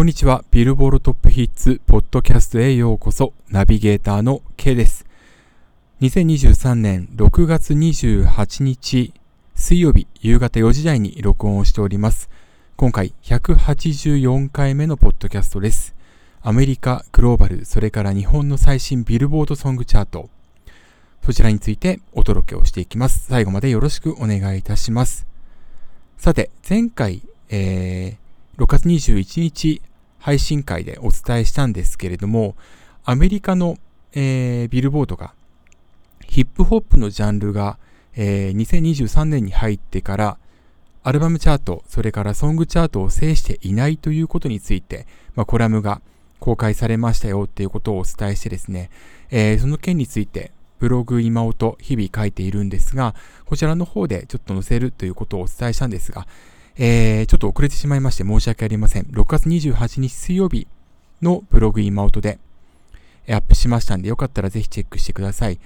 こんにちは。ビルボールトップヒッツポッドキャストへようこそ。ナビゲーターの K です。2023年6月28日水曜日夕方4時台に録音をしております。今回184回目のポッドキャストです。アメリカ、グローバル、それから日本の最新ビルボードソングチャート。そちらについてお届けをしていきます。最後までよろしくお願いいたします。さて、前回、えー、6月21日配信会でお伝えしたんですけれども、アメリカの、えー、ビルボードがヒップホップのジャンルが、えー、2023年に入ってからアルバムチャート、それからソングチャートを制していないということについて、まあ、コラムが公開されましたよっていうことをお伝えしてですね、えー、その件についてブログ今音日々書いているんですが、こちらの方でちょっと載せるということをお伝えしたんですが、えー、ちょっと遅れてしまいまして申し訳ありません。6月28日水曜日のブログ今音でアップしましたんで、よかったらぜひチェックしてください。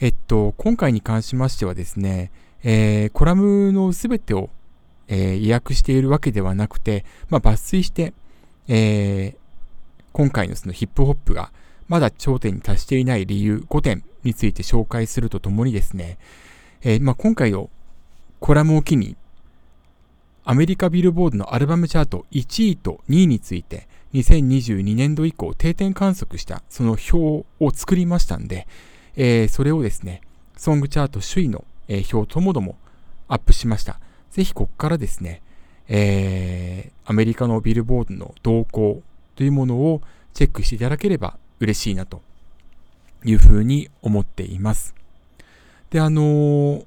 えっと、今回に関しましてはですね、えー、コラムのすべてを、えー、予約しているわけではなくて、まあ、抜粋して、えー、今回のそのヒップホップがまだ頂点に達していない理由5点について紹介するとともにですね、えー、まあ、今回のコラムを機に、アメリカビルボードのアルバムチャート1位と2位について2022年度以降定点観測したその表を作りましたんで、えー、それをですね、ソングチャート首位の、えー、表ともどもアップしました。ぜひここからですね、えー、アメリカのビルボードの動向というものをチェックしていただければ嬉しいなというふうに思っています。で、あのー、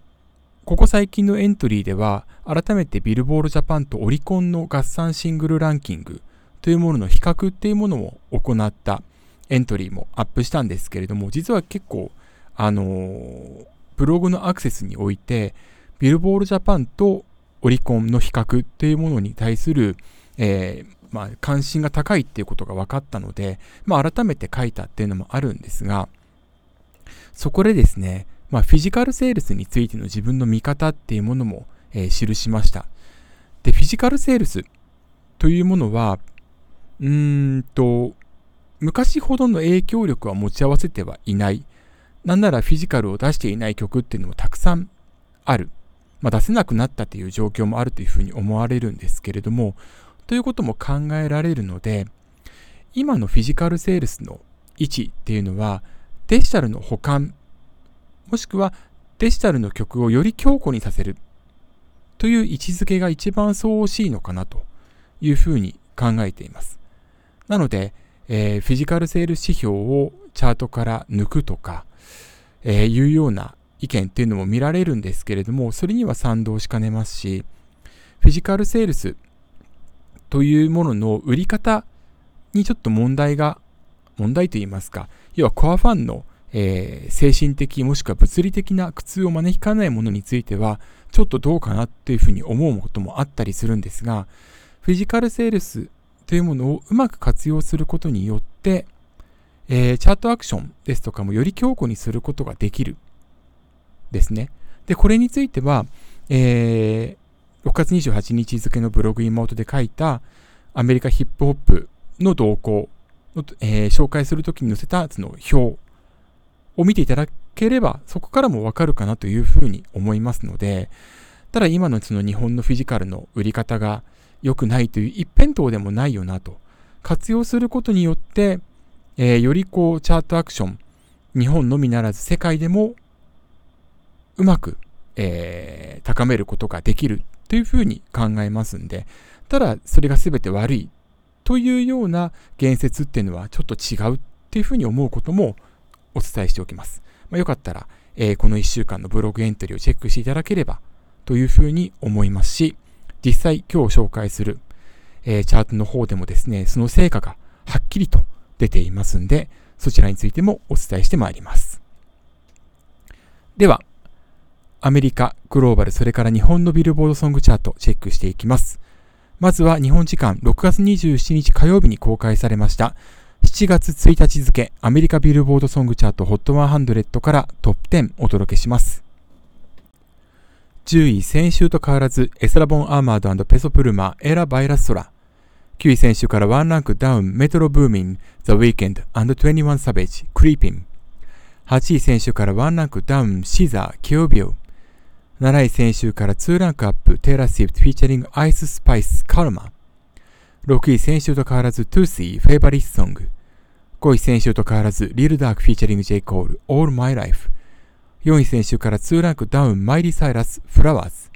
ここ最近のエントリーでは、改めてビルボールジャパンとオリコンの合算シングルランキングというものの比較っていうものを行ったエントリーもアップしたんですけれども、実は結構、あのー、ブログのアクセスにおいて、ビルボールジャパンとオリコンの比較っていうものに対する、えー、まあ、関心が高いっていうことが分かったので、まあ、改めて書いたっていうのもあるんですが、そこでですね、まあ、フィジカルセールスについての自分の見方っていうものもえー、記しました。で、フィジカルセールスというものは、うーんと、昔ほどの影響力は持ち合わせてはいない。なんならフィジカルを出していない曲っていうのもたくさんある。まあ、出せなくなったという状況もあるというふうに思われるんですけれども、ということも考えられるので、今のフィジカルセールスの位置っていうのは、デジタルの保管、もしくはデジタルの曲をより強固にさせるという位置づけが一番相応しいのかなというふうに考えています。なので、えー、フィジカルセール指標をチャートから抜くとか、えー、いうような意見っていうのも見られるんですけれども、それには賛同しかねますし、フィジカルセールスというものの売り方にちょっと問題が、問題と言いますか、要はコアファンのえー、精神的もしくは物理的な苦痛を招きかないものについては、ちょっとどうかなっていうふうに思うこともあったりするんですが、フィジカルセールスというものをうまく活用することによって、えー、チャートアクションですとかもより強固にすることができるですね。で、これについては、えー、6月28日付のブログ妹で書いたアメリカヒップホップの動向の、えー、紹介するときに載せたその表を見ていただければ、そこからもわかるかなというふうに思いますので、ただ今のその日本のフィジカルの売り方が良くないという一辺倒でもないよなと。活用することによって、えー、よりこうチャートアクション、日本のみならず世界でもうまく、えー、高めることができるというふうに考えますんで、ただそれが全て悪いというような言説っていうのはちょっと違うっていうふうに思うこともお伝えしておきます。まあ、よかったら、えー、この1週間のブログエントリーをチェックしていただければというふうに思いますし、実際今日紹介する、えー、チャートの方でもですね、その成果がはっきりと出ていますんで、そちらについてもお伝えしてまいります。では、アメリカ、グローバル、それから日本のビルボードソングチャートチェックしていきます。まずは日本時間6月27日火曜日に公開されました7月1日付、アメリカビルボードソングチャート HOT100 からトップ10お届けします。10位、先週と変わらず、 Eslabon Armado Peso Pluma Ella Baila Sola。9位先週から1ランクダウン、 Metro Boomin、The Weeknd and 21 Savage、Creepin'。8位先週から1ランクダウン、 SZA、Kill Bill。7位先週から2ランクアップ、 Taylor Swift、featuring、Ice Spice、Karma。6位先週と変わらず、 Toosii、Favorite Song。5位先週と変わらず、 Lil Durk、featuring、J. Cole、All My Life。4位選手から2ランクダウン、マイリー・サイラス、フラワーズ。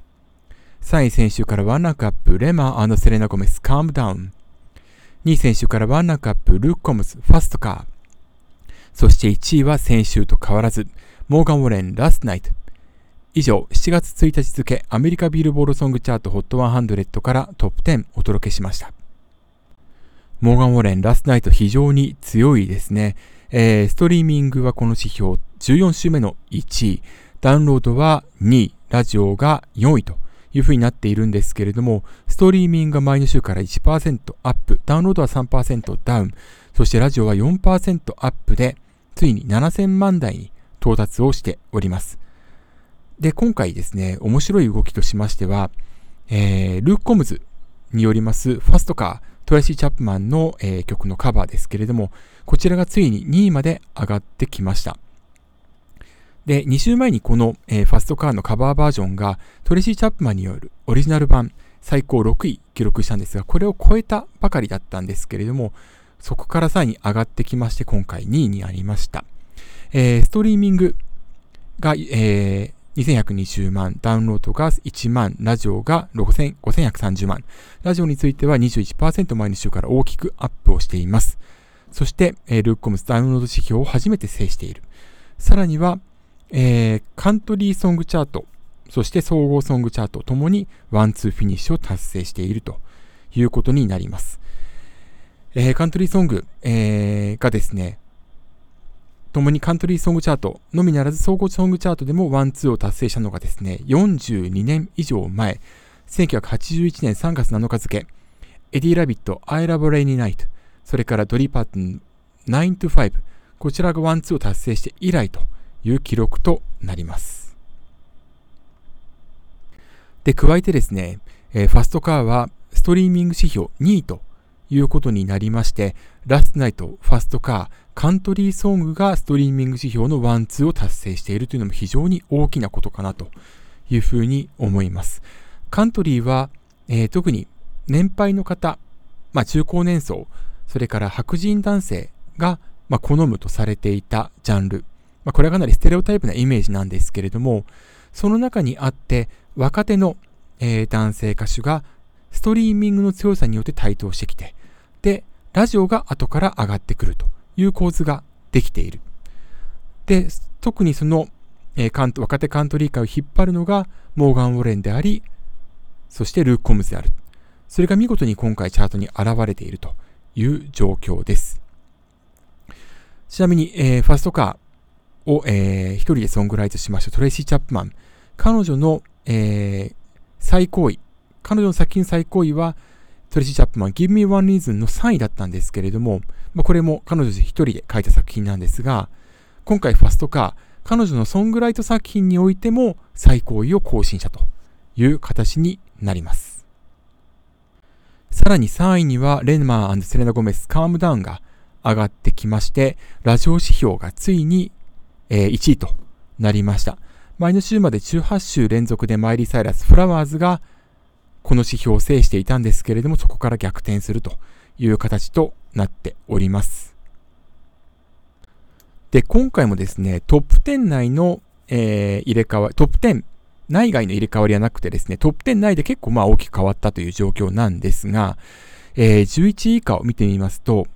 3位選手から1ランクアップ、レマーセレナ・ゴメス、カームダウン。2位選手から1ランクアップ、ルーク・コムズ、ファストカー。そして1位は先週と変わらず、モーガン・ウォレン、ラストナイト。以上、7月1日付、アメリカビールボードソングチャート HOT100 からトップ10お届けしました。モーガン・ウォレン、ラストナイト非常に強いですね。えー、ストリーミングはこの指標14週目の1位、ダウンロードは2位、ラジオが4位というふうになっているんですけれども、ストリーミングが前の週から1%アップ、ダウンロードは3%ダウン、そしてラジオは4%アップで、ついに7000万台に到達をしております。で、今回ですね、面白い動きとしましては、えー、ルーク・コムズによりますファストカー、トレシー・チャップマンの、えー、曲のカバーですけれども、こちらがついに2位まで上がってきました。で、2週前にこの、えー、ファストカーのカバーバージョンがトレシー・チャップマンによるオリジナル版最高6位記録したんですが、これを超えたばかりだったんですけれども、そこからさらに上がってきまして、今回2位になりました。えー、ストリーミングが、えー、2120万、ダウンロードが1万、ラジオが5130万。ラジオについては21%前の週から大きくアップをしています。そして、えー、 Luke Combs ダウンロード指標を初めて制している。さらには、えー、カントリーソングチャート、そして総合ソングチャートともにワンツーフィニッシュを達成しているということになります。えー、カントリーソング、えー、がですね、ともにカントリーソングチャートのみならず総合ソングチャートでもワンツーを達成したのがですね、42年以上前、1981年3月7日付、 Eddie Rabbitt、I Love Rainy Night、それから Dolly Parton、9 to 5、こちらがワンツーを達成して以来という記録となります。で、加えてですね、えー、 Fast Car はストリーミング指標2位ということになりまして、 Last Night、Fast Car、カントリーソングがストリーミング指標のワンツーを達成しているというのも非常に大きなことかなというふうに思います。カントリーは、えー、特に年配の方、まあ、中高年層、それから白人男性が、まあ、好むとされていたジャンルまあ、これはかなりステレオタイプなイメージなんですけれども、その中にあって、若手の、えー、男性歌手がストリーミングの強さによって台頭してきて、で、ラジオが後から上がってくるという構図ができている。で、特にその、えー、若手カントリー界を引っ張るのがモーガン・ウォレンであり、そしてルーク・コムズである。それが見事に今回チャートに現れているという状況です。ちなみに、えー、ファストカー、を、えー、一人でソングライトしましたトレイシー・チャップマン。彼女の、えー、最高位、彼女の作品最高位は、トレイシー・チャップマン、Give Me One Reason の3位だったんですけれども、まあ、これも彼女一人で書いた作品なんですが、今回ファストカー、彼女のソングライト作品においても最高位を更新したという形になります。さらに3位には、レンマーセレナ・ゴメス、カームダウンが上がってきまして、ラジオ指標がついにえ、1位となりました。前の週まで18週連続でマイリー・サイラス・フラワーズがこの指標を制していたんですけれども、そこから逆転するという形となっております。で、今回もですね、トップ10内の、えー、入れ替わり、トップ10内外の入れ替わりはなくてですね、トップ10内で結構まあ大きく変わったという状況なんですが、えー、11位以下を見てみますと、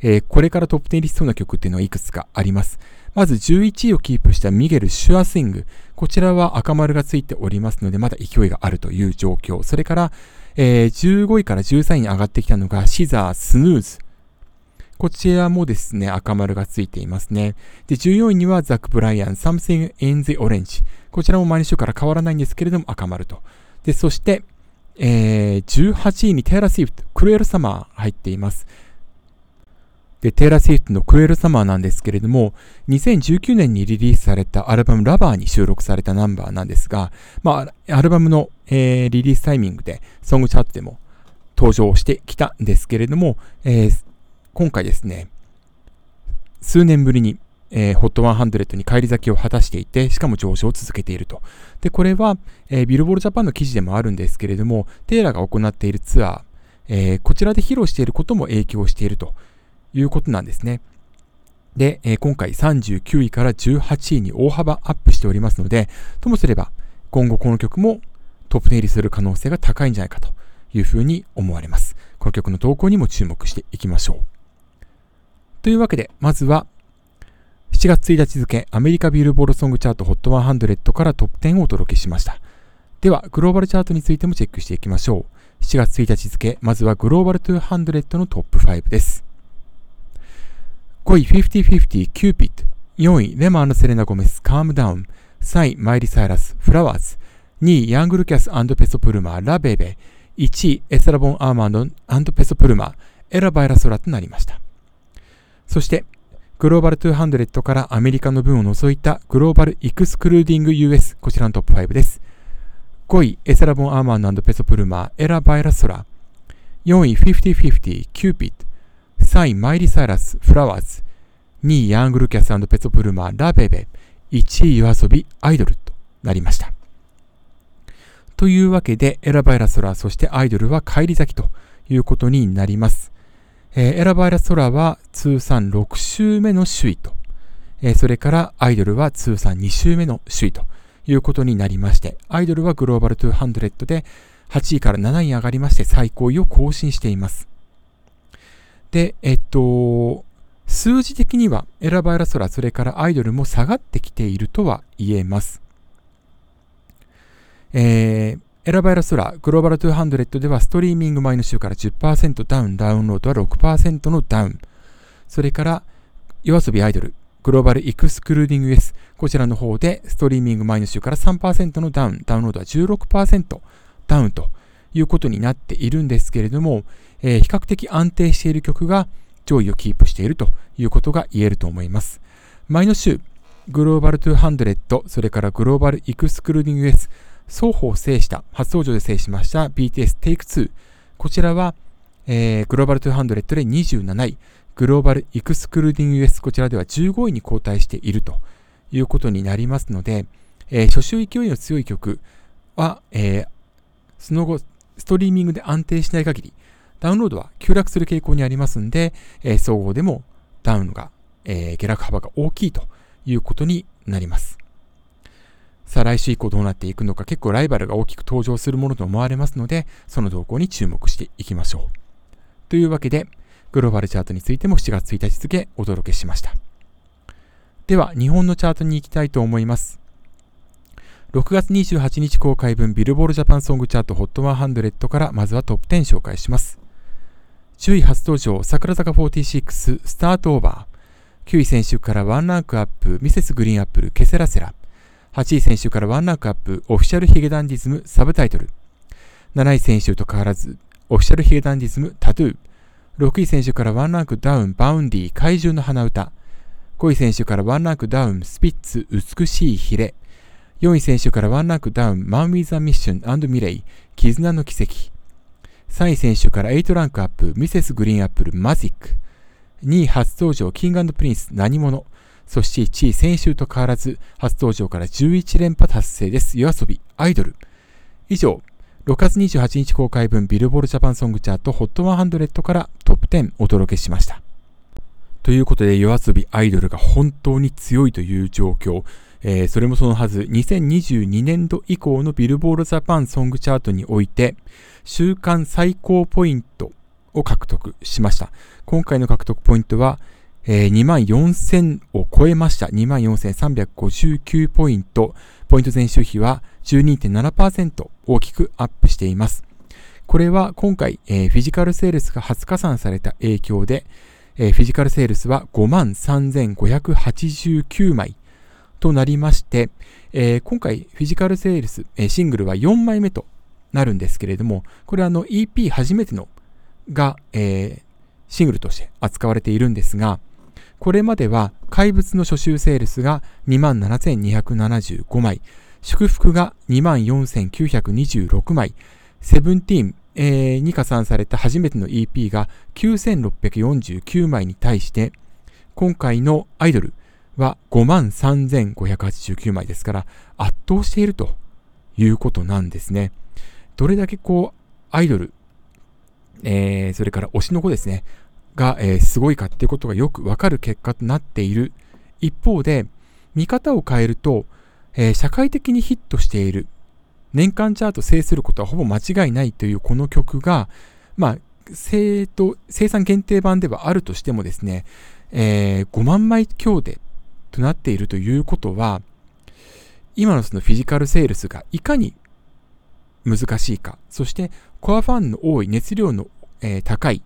えー、これからトップ10リストの曲っていうのはいくつかあります。まず11位をキープしたミゲル・シュアスイング。こちらは赤丸がついておりますので、まだ勢いがあるという状況。それから、えー、15位から13位に上がってきたのがシザー・スヌーズ。こちらもですね、赤丸がついていますね。で、14位にはザック・ブライアン、Something in the Orange。こちらも毎週から変わらないんですけれども、赤丸と。で、そして、えー、18位にテイラー・シーフト、クルエル・サマー入っています。で、テイラー・スウィフトのクエル・サマーなんですけれども、2019年にリリースされたアルバムラバーに収録されたナンバーなんですが、まあ、アルバムの、えー、リリースタイミングで、ソングチャートでも登場してきたんですけれども、えー、今回ですね、数年ぶりに、えー、HOT100 に返り咲きを果たしていて、しかも上昇を続けていると。で、これは、えー、ビルボールジャパンの記事でもあるんですけれども、テーラが行っているツアー、えー、こちらで披露していることも影響しているということなんですね。で、えー、今回39位から18位に大幅アップしておりますので、ともすれば今後この曲もトップ10入りする可能性が高いんじゃないかというふうに思われます。この曲の投稿にも注目していきましょう。というわけで、まずは7月1日付アメリカビルボールソングチャート HOT100 からトップ10をお届けしました。では、グローバルチャートについてもチェックしていきましょう。7月1日付、まずはグローバル200のトップ5です。5位5050キューピット4位 Rema Selena Gomez Calm Down 3位 Miley Cyrus Flowers 2位 Yng Lvcas Peso Pluma La Bebe 1位 Eslabon Armado Peso Pluma Ella Baila Sola となりましたそしてグローバル200からアメリカの分を除いたグローバルエクスクルーディング US こちらのトップ5です5位、 Eslabon Armado Peso Pluma Ella Baila Sola。4位、 Fifty Fifty Cupid。3位、マイリサイラスフラワーズ。2位、ヤングルキャスペソプルマラベベ。1位、夜遊びアイドルとなりました。というわけで、エラバイラソラ、そしてアイドルは帰り咲きということになります。えー、エラバイラソラは通算6週目の首位と、えー、それからアイドルは通算2週目の首位ということになりまして、アイドルはグローバル200で8位から7位に上がりまして最高位を更新しています。で、えっと、数字的にはエラバイラソラ、それからアイドルも下がってきているとは言えます。えー、エラバイラソラ、グローバル200ではストリーミング前の週から10%ダウン、ダウンロードは6%のダウン。それから、夜遊びアイドル、グローバルエクスクルーディング S、こちらの方でストリーミング前の週から3%のダウン、ダウンロードは16%ダウンということになっているんですけれども、えー、比較的安定している曲が上位をキープしているということが言えると思います。前の週、グローバル200、それからグローバルエクスクルーディング S、双方制した、初登場で制しました BTS Take 2。こちらは、えー、グローバル200で27位、グローバルエクスクルーディング US こちらでは15位に後退しているということになりますので、えー、初週勢いの強い曲は、えー、その後、ストリーミングで安定しない限り、ダウンロードは急落する傾向にありますんで、えー、総合でもダウンが、えー、下落幅が大きいということになります。さあ来週以降どうなっていくのか結構ライバルが大きく登場するものと思われますので、その動向に注目していきましょう。というわけで、グローバルチャートについても7月1日付お届けしました。では、日本のチャートに行きたいと思います。6月28日公開分ビルボールジャパンソングチャート HOT100 からまずはトップ10紹介します。10位初登場、桜坂46スタートオーバー。9位選手からワンランクアップ、ミセスグリーンアップル、ケセラセラ。8位選手からワンランクアップ、オフィシャルヒゲダンディズム、サブタイトル。7位選手と変わらず、オフィシャルヒゲダンディズム、タトゥー。6位先週からワンランクダウン、 Vaundy、怪獣の花歌。5位先週からワンランクダウン、スピッツ、美しいヒレ。4位先週からワンランクダウン、 MAN WITH A MISSION milet、絆の奇跡。3位先週から8ランクアップ、 Mrs. GREEN APPLE、Magic。2位初登場、 King & Prince、なにもの。そして1位、先週と変わらず、初登場から11連覇達成です。 YOASOBI、アイドル。以上、6月28日公開分ビルボールジャパンソングチャート HOT100 からトップ10お届けしました。ということで、夜遊びアイドルが本当に強いという状況。えー、それもそのはず、2022年度以降のビルボールジャパンソングチャートにおいて、週間最高ポイントを獲得しました。今回の獲得ポイントは、えー、2万4000を超えました。24,359ポイント。ポイント前週比は12.7%大きくアップしています。これは今回、えー、フィジカルセールスが初加算された影響で、えー、フィジカルセールスは53,589枚となりまして、えー、今回フィジカルセールス、えシングルは4枚目となるんですけれども、これはあの EP 初めてのが、えシングルとして扱われているんですが、これまでは怪物の初週セールスが27,275枚、祝福が24,926枚、セブンティーンえー、に加算された初めての EP が9649枚に対して、今回のアイドルは53,589枚ですから圧倒しているということなんですね。どれだけこう、アイドル、えー、それから推しの子ですね、が、えー、すごいかっていうことがよくわかる結果となっている。一方で、見方を変えると、えー、社会的にヒットしている、年間チャート制することはほぼ間違いないというこの曲が、まあ、生と生産限定版ではあるとしてもですね、えー、5万枚強でとなっているということは、今のそのフィジカルセールスがいかに難しいか、そしてコアファンの多い熱量の、えー、高い、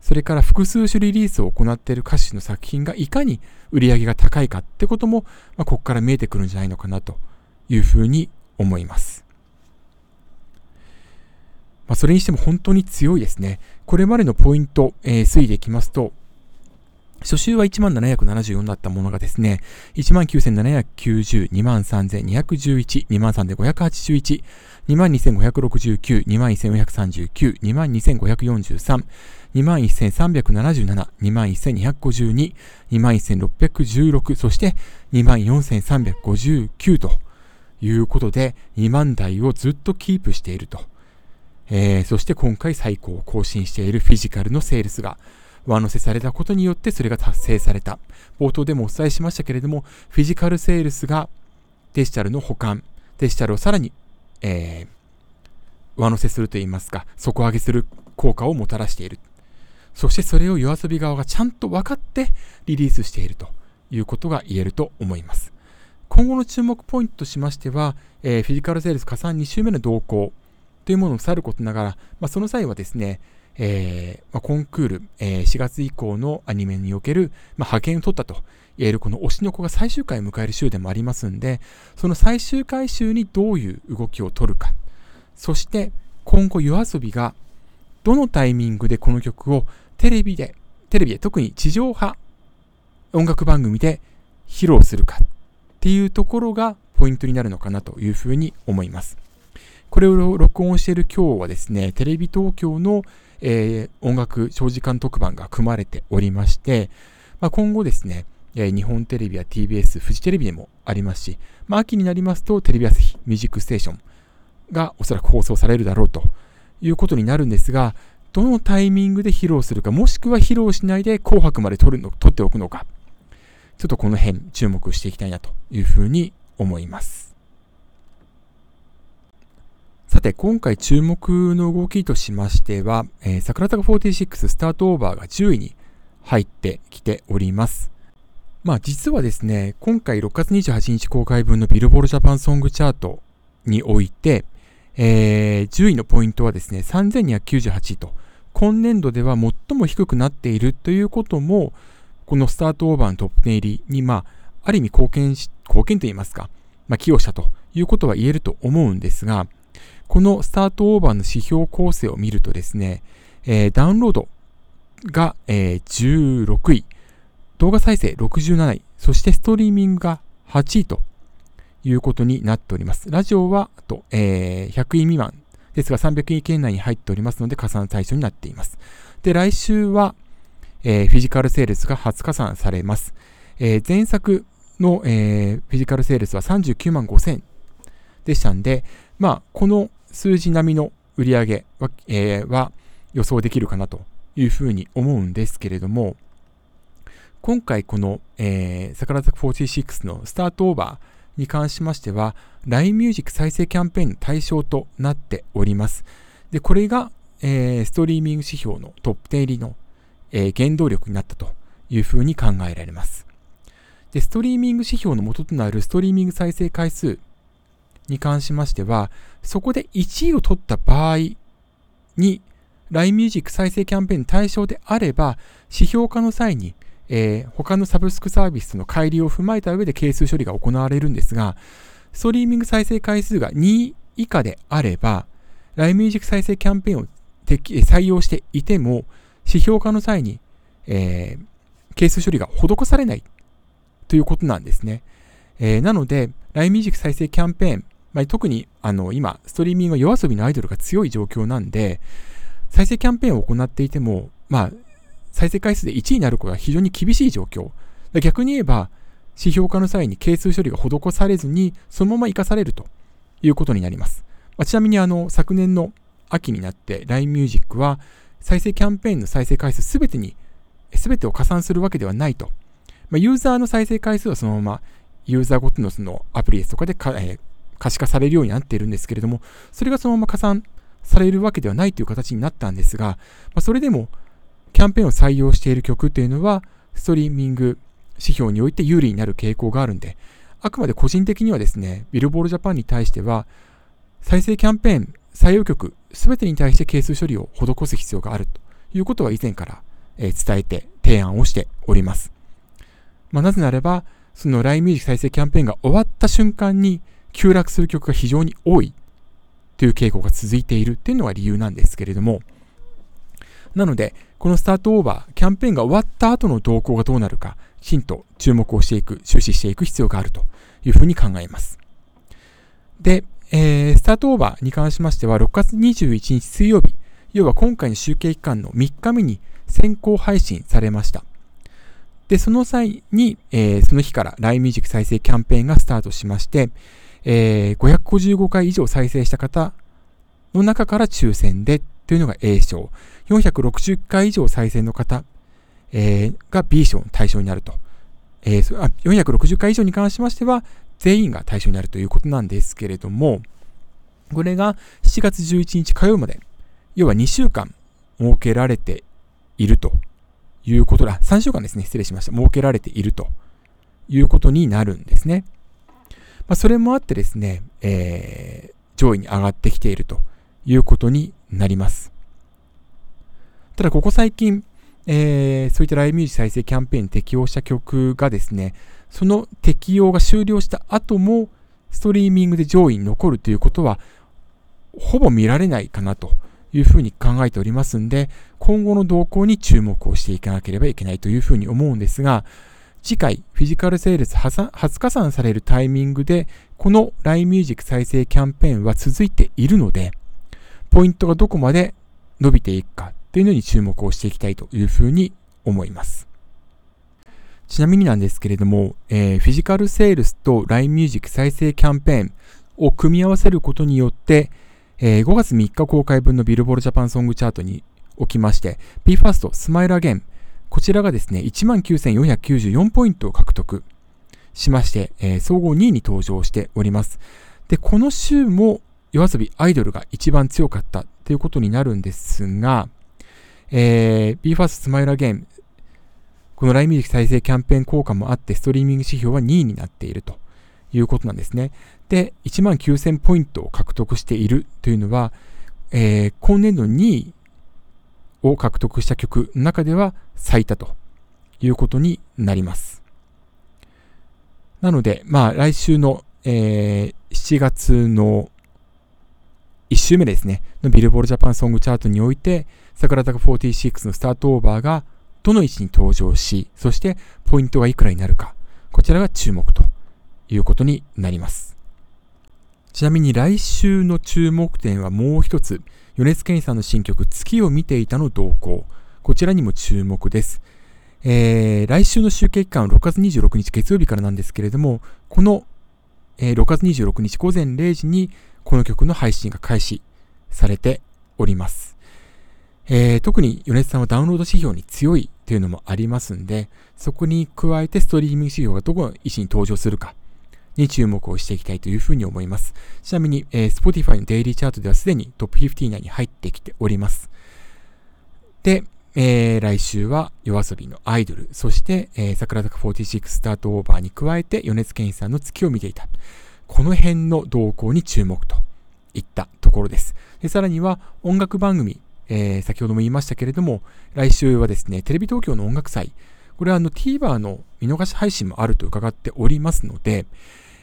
それから複数種リリースを行っている歌手の作品がいかに売り上げが高いかってことも、まあ、ここから見えてくるんじゃないのかなというふうに思います。まあ、それにしても本当に強いですね。これまでのポイント、えー、推移でいきますと、初週は1774だったものがですね、19,790、23,211、23,581、22,569、21,439、22,543、21,377、21,252、21,616、そして24,359ということで、2万台をずっとキープしていると。えー、そして今回最高を更新しているフィジカルのセールスが上乗せされたことによってそれが達成された。冒頭でもお伝えしましたけれども、フィジカルセールスがデジタルの保管、デジタルをさらに、えー、上乗せするといいますか、底上げする効果をもたらしている。そしてそれを夜遊び側がちゃんと分かってリリースしているということが言えると思います。今後の注目ポイントとしましては、えー、フィジカルセールス加算2週目の動向というものを去ることながら、まあ、その際はですね、えー、コンクール、えー、4月以降のアニメにおける、まあ、派遣を取ったと言えるこの推しの子が最終回を迎える週でもありますんで、その最終回週にどういう動きを取るか、そして今後夜遊びがどのタイミングでこの曲をテレビで、テレビで特に地上波音楽番組で披露するかっていうところがポイントになるのかなというふうに思います。これを録音している今日はですね、テレビ東京のえー、音楽長時間特番が組まれておりまして、まあ、今後ですね、えー、日本テレビや TBS、フジテレビでもありますし、まあ、秋になりますとテレビ朝日ミュージックステーションがおそらく放送されるだろうということになるんですが、どのタイミングで披露するか、もしくは披露しないで紅白まで撮るの撮っておくのか、ちょっとこの辺注目していきたいなというふうに思います。さて、今回注目の動きとしましては、えー、桜坂46スタートオーバーが10位に入ってきております。まあ実はですね、今回6月28日公開分のビルボールジャパンソングチャートにおいて、えー、10位のポイントはですね、3298位と、今年度では最も低くなっているということも、このスタートオーバーのトップ10入りに、まあ、ある意味貢献し、貢献といいますか、まあ、寄与したということは言えると思うんですが、このスタートオーバーの指標構成を見るとですね、えー、ダウンロードが、えー、16位、動画再生67位、そしてストリーミングが8位ということになっております。ラジオはあと、えー、100位未満ですが300位圏内に入っておりますので加算対象になっています。で、来週は、えー、フィジカルセールスが初加算されます。えー、前作の、えー、フィジカルセールスは39万5000でしたんで、まあ、この数字並みの売り上げは,、えー、は予想できるかなというふうに思うんですけれども、今回この、えー、桜坂46のスタートオーバーに関しましては、LINE ミュージック再生キャンペーンの対象となっております。で、これが、えー、ストリーミング指標のトップ10入りの、えー、原動力になったというふうに考えられます。で、ストリーミング指標の元となるストリーミング再生回数に関しましては、そこで1位を取った場合に、LINE Music 再生キャンペーン対象であれば、指標化の際に、えー、他のサブスクサービスの乖離を踏まえた上で係数処理が行われるんですが、ストリーミング再生回数が2位以下であれば、LINE Music 再生キャンペーンを採用していても、指標化の際に、えー、係数処理が施されないということなんですね。えー、なので、LINE Music 再生キャンペーンまあ、特にあの今、ストリーミングは夜遊びのアイドルが強い状況なんで、再生キャンペーンを行っていても、まあ、再生回数で1位になることは非常に厳しい状況。逆に言えば、指標化の際に係数処理が施されずに、そのまま活かされるということになります。まあ、ちなみにあの、昨年の秋になって LINE Music は再生キャンペーンの再生回数すべてに、すべてを加算するわけではないと。まあ、ユーザーの再生回数はそのままユーザーごとのそのアプリですとかでか、えー、可視化されるようになっているんですけれども、それがそのまま加算されるわけではないという形になったんですが、ま、それでもキャンペーンを採用している曲というのは、ストリーミング指標において有利になる傾向があるんで、あくまで個人的にはですね、ビルボールジャパンに対しては、再生キャンペーン、採用曲、すべてに対して係数処理を施す必要があるということは以前から、え伝えて提案をしております。まあ、なぜならば、その LINE ミュージック再生キャンペーンが終わった瞬間に急落する曲が非常に多いという傾向が続いているっていうのが理由なんですけれども、なので、このスタートオーバー、キャンペーンが終わった後の動向がどうなるか、きちんと注目をしていく、注視していく必要があるというふうに考えます。で、えー、スタートオーバーに関しましては、6月21日水曜日、要は今回の集計期間の3日目に先行配信されました。で、その際に、えー、その日から LINE Music 再生キャンペーンがスタートしまして、えー、555回以上再生した方の中から抽選でというのが A 賞、460回以上再生の方、えー、が B 賞の対象になると。えー、あ460回以上に関しましては、全員が対象になるということなんですけれども、これが7月11日火曜まで、要は2週間設けられているということだ。3週間ですね。失礼しました。設けられているということになるんですね。まあ、それもあってですね、えー、上位に上がってきているということになります。ただ、ここ最近、えー、そういったライブミュージック再生キャンペーンに適用した曲がですね、その適用が終了した後も、ストリーミングで上位に残るということは、ほぼ見られないかなというふうに考えておりますんで、今後の動向に注目をしていかなければいけないというふうに思うんですが、次回、フィジカルセールス初加算されるタイミングで、この LINE Music 再生キャンペーンは続いているので、ポイントがどこまで伸びていくかというのに注目をしていきたいというふうに思います。ちなみになんですけれども、えー、フィジカルセールスと LINE Music 再生キャンペーンを組み合わせることによって、えー、5月3日公開分のビルボールジャパンソングチャートにおきまして、BE:FIRST スマイルアゲンこちらがですね、19,494ポイントを獲得しまして、えー、総合2位に登場しております。で、この週も夜遊びアイドルが一番強かったということになるんですが、えー、BE:FIRST スマイルアゲンこのライミュージック再生キャンペーン効果もあって、ストリーミング指標は2位になっているということなんですね。で、1万9000ポイントを獲得しているというのは、えー、今年度2位を獲得した曲の中では最多ということになります。なので、まあ来週の、えー、7月の1週目ですね、のビルボールジャパンソングチャートにおいて、桜坂46のスタートオーバーがどの位置に登場し、そしてポイントがいくらになるか、こちらが注目ということになります。ちなみに来週の注目点はもう一つ、米津玄師さんの新曲、月を見ていたの動向。こちらにも注目です。えー、来週の集計期間は6月26日月曜日からなんですけれども、この、えー、6月26日午前0時にこの曲の配信が開始されております。えー、特に米津さんはダウンロード指標に強いというのもありますんで、そこに加えてストリーミング指標がどこの位置に登場するかに注目をしていきたいというふうに思います。ちなみに、えー、Spotify のデイリーチャートではすでにトップ50内に入ってきております。で、えー、来週は夜遊びのアイドル、そして、えー、桜坂46スタートオーバーに加えて米津玄師さんの月を見ていた。この辺の動向に注目といったところです。でさらには音楽番組、えー、先ほども言いましたけれども、来週はですね、テレビ東京の音楽祭、これはあの TVer の見逃し配信もあると伺っておりますので、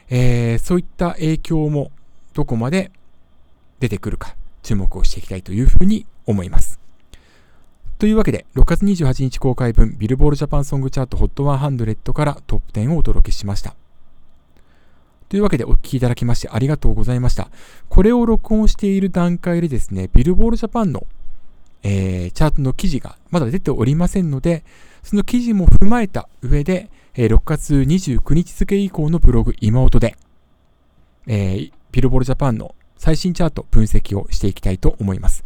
えー、そういった影響もどこまで出てくるか注目をしていきたいというふうに思います。というわけで、6月28日公開分、ビルボールジャパンソングチャート HOT100 からトップ10をお届けしました。というわけでお聞きいただきましてありがとうございました。これを録音している段階でですね、ビルボールジャパンの、えー、チャートの記事がまだ出ておりませんので、その記事も踏まえた上で、えー、6月29日付以降のブログ今音で、えー、ビルボールジャパンの最新チャート分析をしていきたいと思います。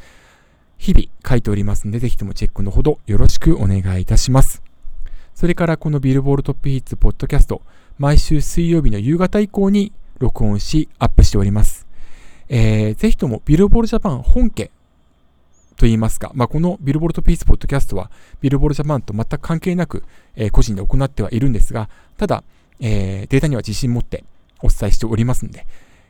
日々書いておりますので、ぜひともチェックのほどよろしくお願いいたします。それからこのビルボールトップヒッツポッドキャスト、毎週水曜日の夕方以降に録音しアップしております。えー、ぜひともビルボールジャパン本家と言いますか、まあ、このビルボルトピースポッドキャストはビルボルジャパンと全く関係なく、えー、個人で行ってはいるんですが、ただ、えー、データには自信持ってお伝えしておりますので、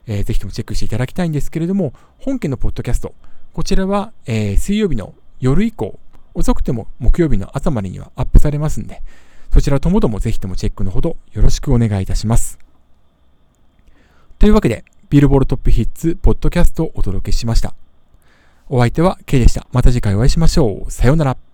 えー、ぜひともチェックしていただきたいんですけれども、本家のポッドキャスト、こちらは、えー、水曜日の夜以降、遅くても木曜日の朝までにはアップされますんで、そちらともどもぜひともチェックのほどよろしくお願いいたします。というわけで、ビルボールトップヒッツポッドキャストをお届けしました。お相手は K でした。また次回お会いしましょう。さようなら。